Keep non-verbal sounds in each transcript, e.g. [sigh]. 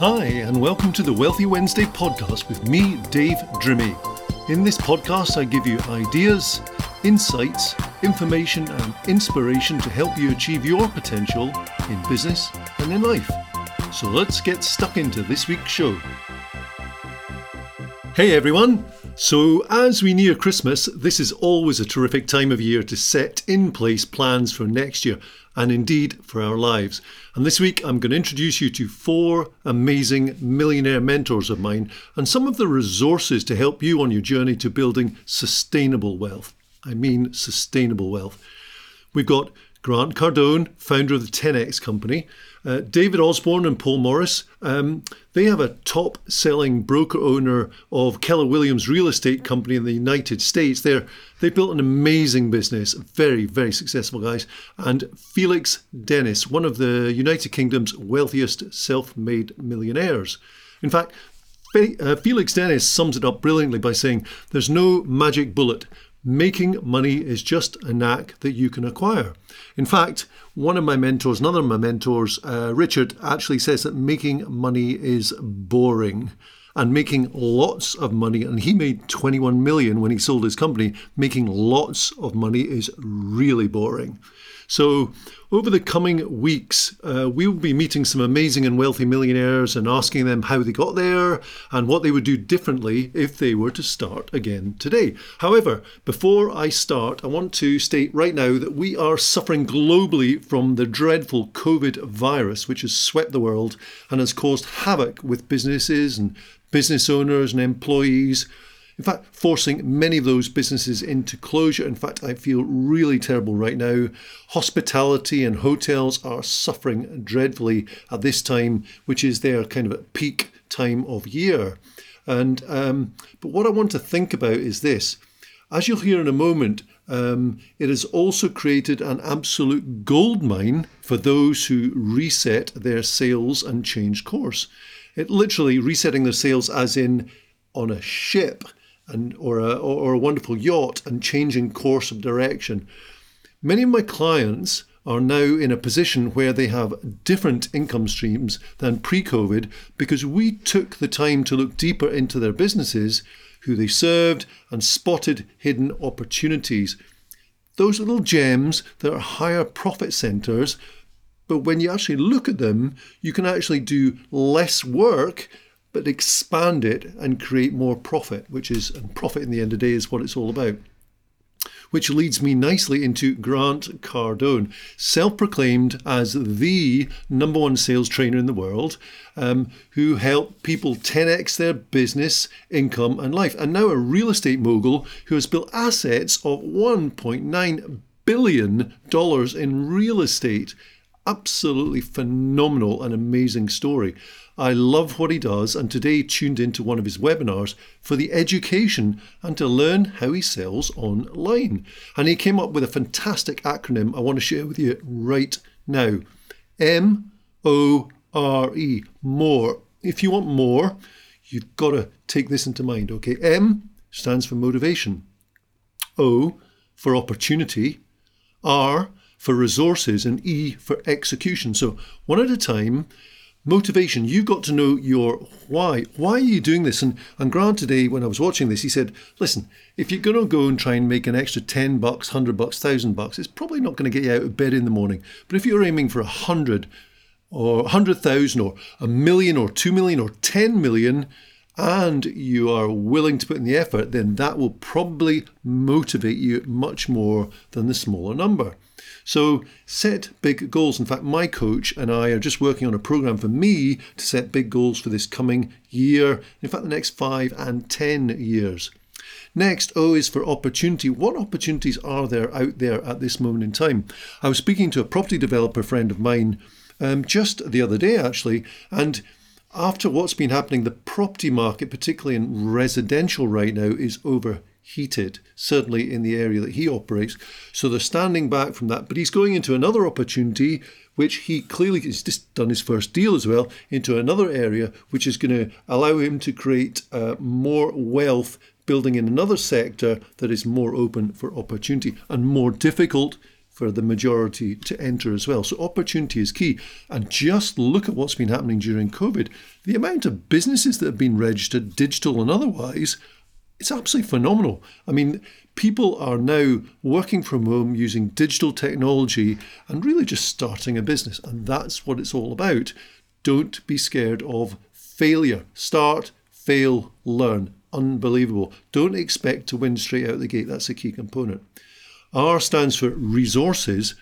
Hi, and welcome to the Wealthy Wednesday podcast with me, Dave Drimmy. In this podcast, I give you ideas, insights, information, and inspiration to help you achieve your potential in business and in life. So let's get stuck into this week's show. Hey everyone! So, as we near Christmas, this is always a terrific time of year to set in place plans for next year and indeed for our lives. And this week, I'm going to introduce you to four amazing millionaire mentors of mine and some of the resources to help you on your journey to building sustainable wealth. I mean, sustainable wealth. We've got Grant Cardone, founder of the 10X Company, uh, David Osborn and Paul Morris, um, they have a top selling broker owner of Keller Williams Real Estate Company in the United States. They're, they built an amazing business, very, very successful guys. And Felix Dennis, one of the United Kingdom's wealthiest self made millionaires. In fact, uh, Felix Dennis sums it up brilliantly by saying there's no magic bullet. Making money is just a knack that you can acquire. In fact, one of my mentors, another of my mentors, uh, Richard, actually says that making money is boring and making lots of money. And he made 21 million when he sold his company. Making lots of money is really boring. So, over the coming weeks, uh, we will be meeting some amazing and wealthy millionaires and asking them how they got there and what they would do differently if they were to start again today. However, before I start, I want to state right now that we are suffering globally from the dreadful COVID virus, which has swept the world and has caused havoc with businesses and business owners and employees in fact, forcing many of those businesses into closure. In fact, I feel really terrible right now. Hospitality and hotels are suffering dreadfully at this time, which is their kind of peak time of year. And um, but what I want to think about is this. As you'll hear in a moment, um, it has also created an absolute gold mine for those who reset their sails and change course. It literally resetting their sails as in on a ship and or a, or a wonderful yacht and changing course of direction. Many of my clients are now in a position where they have different income streams than pre COVID because we took the time to look deeper into their businesses, who they served, and spotted hidden opportunities. Those little gems that are higher profit centers, but when you actually look at them, you can actually do less work but expand it and create more profit, which is, and profit in the end of the day is what it's all about. Which leads me nicely into Grant Cardone, self proclaimed as the number one sales trainer in the world, um, who helped people 10x their business, income, and life. And now a real estate mogul who has built assets of $1.9 billion in real estate. Absolutely phenomenal and amazing story. I love what he does and today tuned into one of his webinars for the education and to learn how he sells online. And he came up with a fantastic acronym I want to share with you right now M O R E, more. If you want more, you've got to take this into mind, okay? M stands for motivation, O for opportunity, R for resources, and E for execution. So, one at a time, motivation. You got to know your why. Why are you doing this? And and grant today when i was watching this he said listen if you're going to go and try and make an extra 10 bucks 100 bucks 1000 bucks it's probably not going to get you out of bed in the morning. But if you're aiming for a 100 or 100,000 or a million or 2 million or 10 million and you are willing to put in the effort then that will probably motivate you much more than the smaller number so set big goals. In fact, my coach and I are just working on a program for me to set big goals for this coming year, in fact, the next five and 10 years. Next, O is for opportunity. What opportunities are there out there at this moment in time? I was speaking to a property developer friend of mine um, just the other day, actually, and after what's been happening, the property market, particularly in residential right now, is overheated, certainly in the area that he operates. So they're standing back from that. But he's going into another opportunity, which he clearly has just done his first deal as well, into another area, which is going to allow him to create uh, more wealth building in another sector that is more open for opportunity and more difficult for the majority to enter as well. So opportunity is key. And just look at what's been happening during COVID. The amount of businesses that have been registered, digital and otherwise, it's absolutely phenomenal. I mean, people are now working from home using digital technology and really just starting a business. And that's what it's all about. Don't be scared of failure. Start, fail, learn. Unbelievable. Don't expect to win straight out the gate. That's a key component. R stands for resources.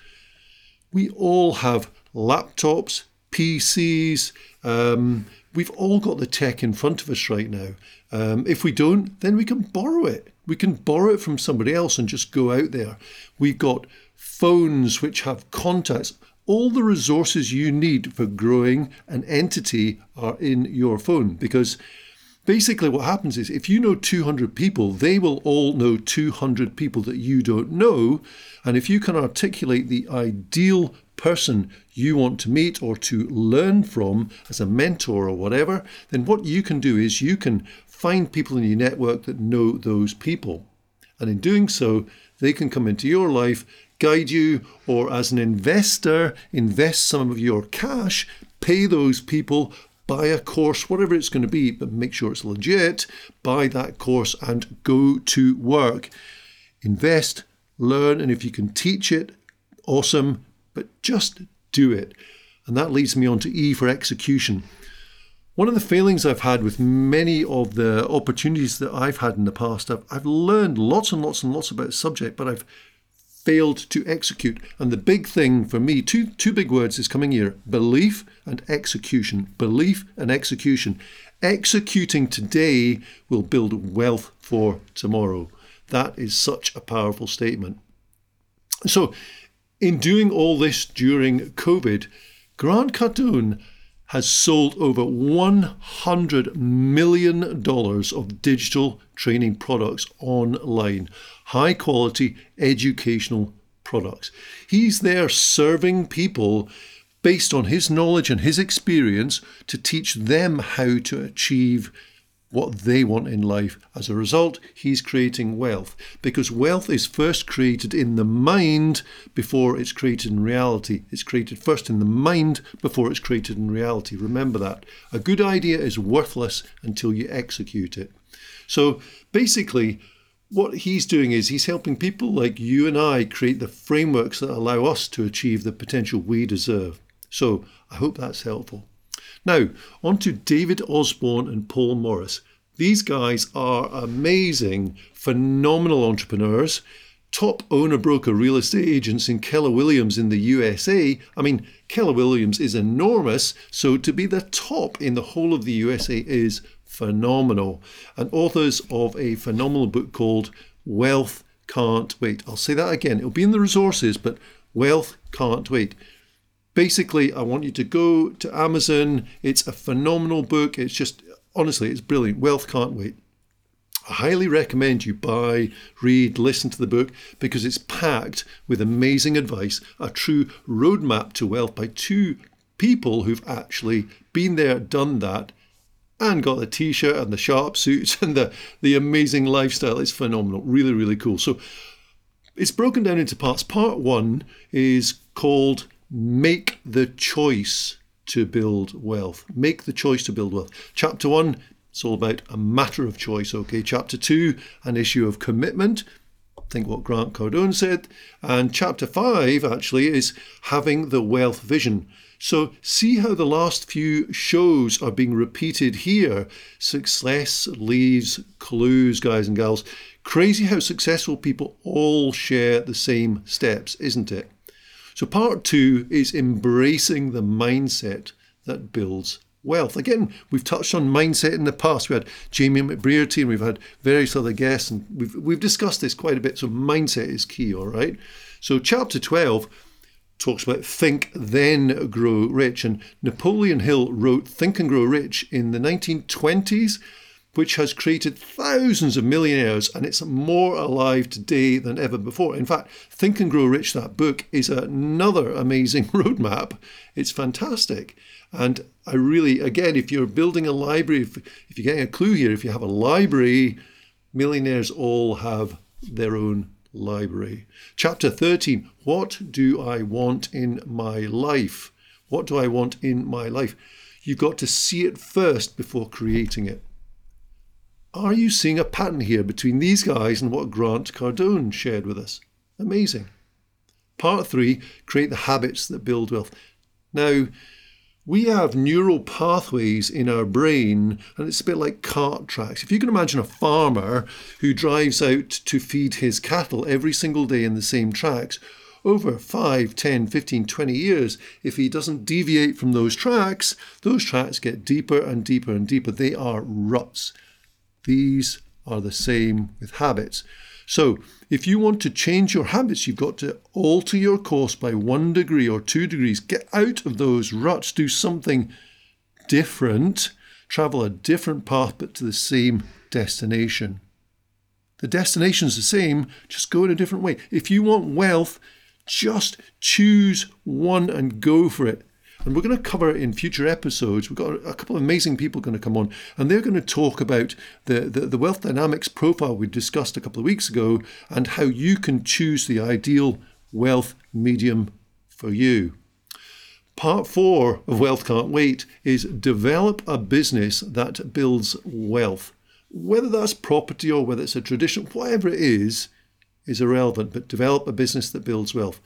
We all have laptops, PCs. Um, we've all got the tech in front of us right now. Um, if we don't, then we can borrow it. We can borrow it from somebody else and just go out there. We've got phones which have contacts. All the resources you need for growing an entity are in your phone because basically what happens is if you know 200 people, they will all know 200 people that you don't know. And if you can articulate the ideal person you want to meet or to learn from as a mentor or whatever, then what you can do is you can find people in your network that know those people. And in doing so, they can come into your life, guide you, or as an investor, invest some of your cash, pay those people buy a course, whatever it's going to be, but make sure it's legit, buy that course and go to work. Invest, learn, and if you can teach it, awesome, but just do it. And that leads me on to E for execution. One of the failings I've had with many of the opportunities that I've had in the past, I've, I've learned lots and lots and lots about subject, but I've failed to execute. And the big thing for me, two, two big words is coming here belief and execution. Belief and execution. Executing today will build wealth for tomorrow. That is such a powerful statement. So, in doing all this during COVID, Grant Cardone has sold over $100 million of digital training products online, high quality educational products. He's there serving people based on his knowledge and his experience to teach them how to achieve what they want in life. As a result, he's creating wealth because wealth is first created in the mind before it's created in reality. It's created first in the mind before it's created in reality. Remember that. A good idea is worthless until you execute it. So basically, what he's doing is he's helping people like you and I create the frameworks that allow us to achieve the potential we deserve. So I hope that's helpful. Now, on to David Osborn and Paul Morris. These guys are amazing, phenomenal entrepreneurs, top owner broker real estate agents in Keller Williams in the USA. I mean, Keller Williams is enormous, so to be the top in the whole of the USA is phenomenal. And authors of a phenomenal book called Wealth Can't Wait. I'll say that again. It'll be in the resources, but Wealth Can't Wait. Basically, I want you to go to Amazon. It's a phenomenal book. It's just, honestly, it's brilliant. Wealth Can't Wait. I highly recommend you buy, read, listen to the book because it's packed with amazing advice, a true roadmap to wealth by two people who've actually been there, done that, and got the t-shirt and the sharp suits [laughs] and the, the amazing lifestyle. It's phenomenal. Really, really cool. So it's broken down into parts. Part one is called make the choice to build wealth. Make the choice to build wealth. Chapter one, it's all about a matter of choice. Okay. Chapter two, an issue of commitment. Think what Grant Cardone said. And chapter five actually is having the wealth vision. So see how the last few shows are being repeated here. Success leaves clues, guys and gals. Crazy how successful people all share the same steps, isn't it? So, part two is embracing the mindset that builds wealth. Again, we've touched on mindset in the past. We had Jamie McBrearty and we've had various other guests, and we've, we've discussed this quite a bit. So, mindset is key, all right? So, chapter 12 talks about think, then grow rich. And Napoleon Hill wrote Think and Grow Rich in the 1920s which has created thousands of millionaires and it's more alive today than ever before. In fact, Think and Grow Rich, that book, is another amazing [laughs] roadmap. It's fantastic. And I really, again, if you're building a library, if, if you're getting a clue here, if you have a library, millionaires all have their own library. Chapter 13 What do I want in my life? What do I want in my life? You've got to see it first before creating it. Are you seeing a pattern here between these guys and what Grant Cardone shared with us? Amazing. Part three create the habits that build wealth. Now, we have neural pathways in our brain, and it's a bit like cart tracks. If you can imagine a farmer who drives out to feed his cattle every single day in the same tracks, over 5, 10, 15, 20 years, if he doesn't deviate from those tracks, those tracks get deeper and deeper and deeper. They are ruts. These are the same with habits. So, if you want to change your habits, you've got to alter your course by one degree or two degrees. Get out of those ruts, do something different, travel a different path, but to the same destination. The destination's the same, just go in a different way. If you want wealth, just choose one and go for it. And we're going to cover in future episodes. We've got a couple of amazing people going to come on, and they're going to talk about the, the, the wealth dynamics profile we discussed a couple of weeks ago and how you can choose the ideal wealth medium for you. Part four of Wealth Can't Wait is develop a business that builds wealth. Whether that's property or whether it's a tradition, whatever it is, is irrelevant, but develop a business that builds wealth.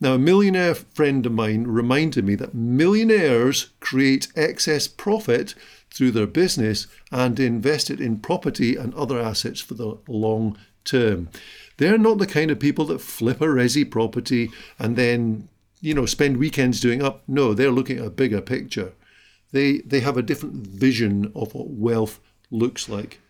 Now, a millionaire friend of mine reminded me that millionaires create excess profit through their business and invest it in property and other assets for the long term. They're not the kind of people that flip a resi property and then, you know, spend weekends doing up. No, they're looking at a bigger picture. They they have a different vision of what wealth looks like.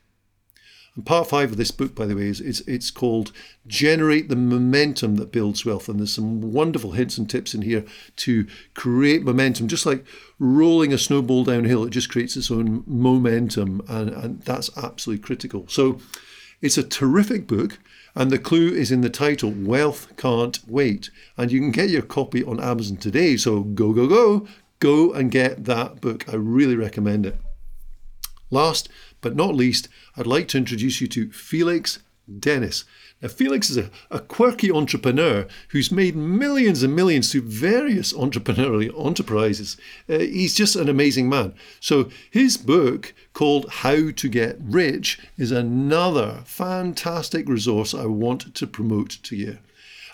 And part five of this book, by the way, is it's, it's called Generate the Momentum That Builds Wealth. And there's some wonderful hints and tips in here to create momentum, just like rolling a snowball downhill, it just creates its own momentum. And, and that's absolutely critical. So it's a terrific book. And the clue is in the title Wealth Can't Wait. And you can get your copy on Amazon today. So go, go, go, go and get that book. I really recommend it. Last but not least, I'd like to introduce you to Felix Dennis. Now, Felix is a, a, quirky entrepreneur who's made millions and millions through various entrepreneurial enterprises. Uh, he's just an amazing man. So, his book called How to Get Rich is another fantastic resource I want to promote to you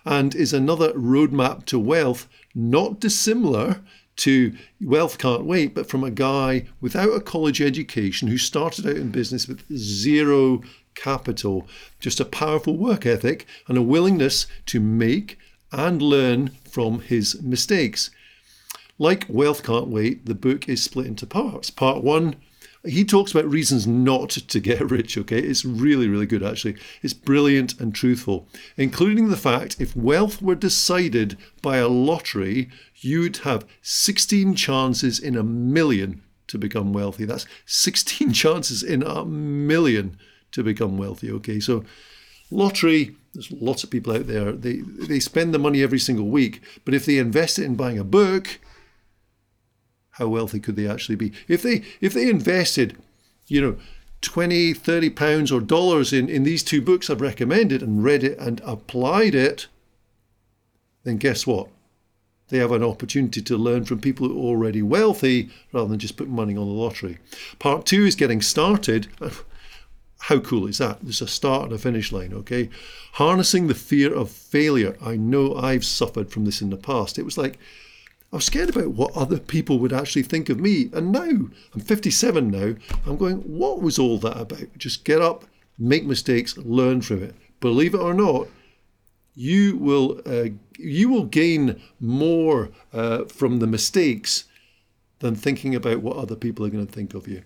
and is another roadmap to wealth, not dissimilar to Wealth Can't Wait, but from a guy without a college education who started out in business with zero capital, just a powerful work ethic and a willingness to make and learn from his mistakes. Like Wealth Can't Wait, the book is split into parts. Part one he talks about reasons not to get [laughs] rich, okay? It's really, really good, actually. It's brilliant and truthful, including the fact if wealth were decided by a lottery, you'd have 16 chances in a million to become wealthy. That's 16 [laughs] chances in a million to become wealthy, okay? So, lottery, there's lots of people out there, they, they spend the money every single week, but if they invest it in buying a book, how wealthy could they actually be? If they if they invested, you know, 20, 30 pounds or dollars in, in these two books I've recommended and read it and applied it, then guess what? They have an opportunity to learn from people who are already wealthy rather than just put money on the lottery. Part two is getting started. [laughs] How cool is that? There's a start and a finish line, okay? Harnessing the fear of failure. I know I've suffered from this in the past. It was like, I was scared about what other people would actually think of me. And now, I'm 57 now, I'm going, what was all that about? Just get up, make mistakes, learn from it. Believe it or not, you will uh, you will gain more uh, from the mistakes than thinking about what other people are going to think of you.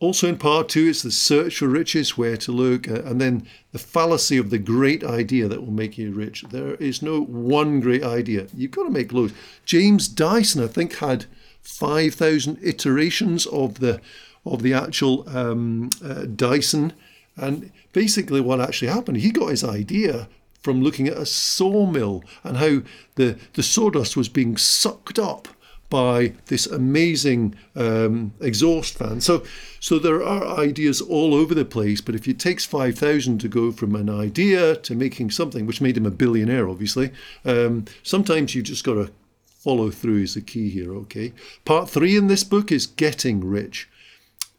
Also, in part two, it's the search for riches, where to look, uh, and then the fallacy of the great idea that will make you rich. There is no one great idea. You've got to make loads. James Dyson, I think, had 5,000 iterations of the of the actual um, uh, Dyson. And basically, what actually happened, he got his idea from looking at a sawmill and how the, the sawdust was being sucked up by this amazing um, exhaust fan. So, so there are ideas all over the place. But if it takes five thousand to go from an idea to making something, which made him a billionaire, obviously, um, sometimes you just got to follow through. Is the key here? Okay. Part three in this book is getting rich.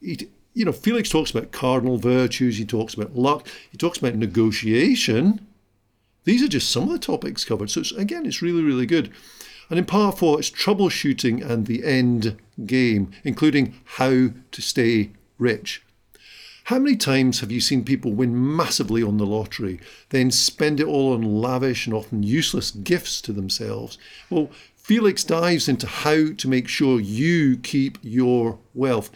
It, you know, Felix talks about cardinal virtues. He talks about luck. He talks about negotiation. These are just some of the topics covered. So it's, again, it's really, really good. And in part four, it's troubleshooting and the end game, including how to stay rich. How many times have you seen people win massively on the lottery, then spend it all on lavish and often useless gifts to themselves? Well, Felix dives into how to make sure you keep your wealth.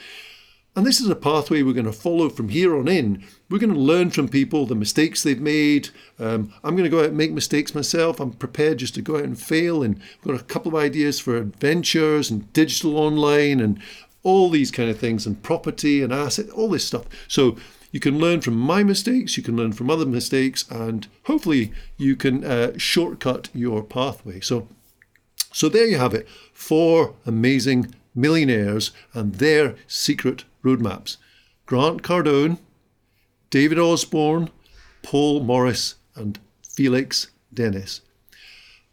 And this is a pathway we're going to follow from here on in. We're going to learn from people the mistakes they've made. Um, I'm going to go out and make mistakes myself. I'm prepared just to go out and fail. And we've got a couple of ideas for adventures and digital online and all these kind of things and property and asset, all this stuff. So you can learn from my mistakes, you can learn from other mistakes, and hopefully you can uh, shortcut your pathway. So, so there you have it. Four amazing millionaires and their secret roadmaps. Grant Cardone, David Osborn, Paul Morris, and Felix Dennis.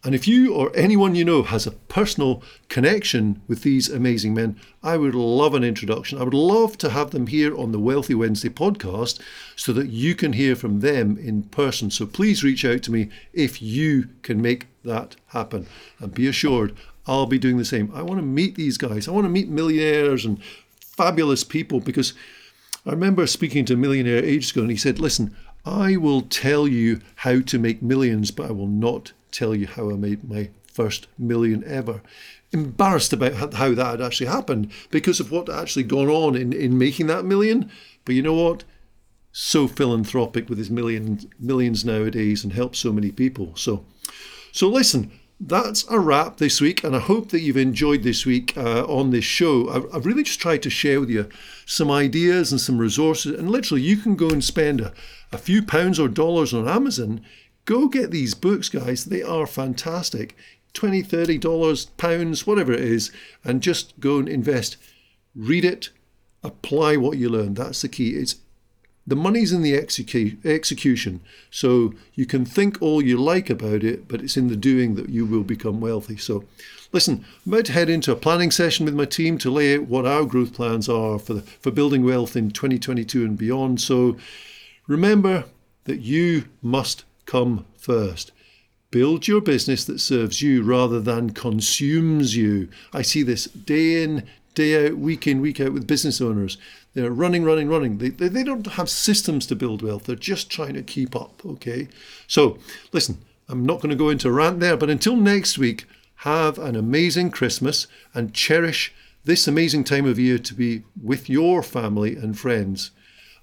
And if you or anyone you know has a personal connection with these amazing men, I would love an introduction. I would love to have them here on the Wealthy Wednesday podcast so that you can hear from them in person. So please reach out to me if you can make that happen. And be assured, I'll be doing the same. I want to meet these guys. I want to meet millionaires and fabulous people because I remember speaking to a millionaire ages ago and he said, Listen, I will tell you how to make millions, but I will not tell you how I made my first million ever. Embarrassed about how that had actually happened because of what actually gone on in, in making that million. But you know what? So philanthropic with his millions millions nowadays and helps so many people. So so listen, that's a wrap this week, and I hope that you've enjoyed this week uh, on this show. I've, I've, really just tried to share with you some ideas and some resources, and literally, you can go and spend a, a few pounds or dollars on Amazon. Go get these books, guys. They are fantastic. 20 $30, pounds, whatever it is, and just go and invest. Read it, apply what you learn. That's the key. It's the money's in the execu- execution. So you can think all you like about it, but it's in the doing that you will become wealthy. So listen, I'm about to head into a planning session with my team to lay out what our growth plans are for, the, for building wealth in 2022 and beyond. So remember that you must come first. Build your business that serves you rather than consumes you. I see this day in, day out, week in, week out with business owners. They're running, running, running. They, they, they don't have systems to build wealth. They're just trying to keep up. Okay. So listen, I'm not going to go into a rant there, but until next week, have an amazing Christmas and cherish this amazing time of year to be with your family and friends.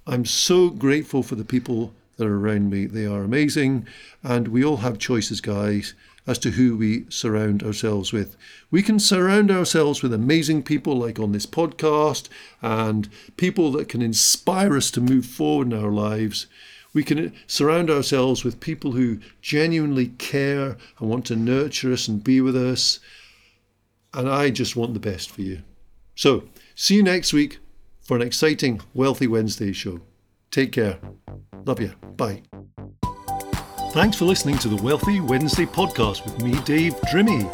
I'm so grateful for the people that are around me. They are amazing, and we all have choices, guys as to who we surround ourselves with. We can surround ourselves with amazing people like on this podcast and people that can inspire us to move forward in our lives. We can surround ourselves with people who genuinely care and want to nurture us and be with us. And I just want the best for you. So, see you next week for an exciting Wealthy Wednesday show. Take care. Love you. Bye. Thanks for listening to the Wealthy Wednesday podcast with me, Dave Drimmy.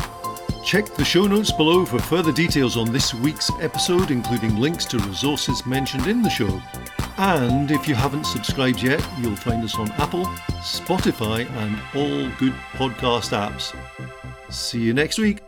Check the show notes below for further details on this week's episode, including links to resources mentioned in the show. And if you haven't subscribed yet, you'll find us on Apple, Spotify, and all good podcast apps. See you next week.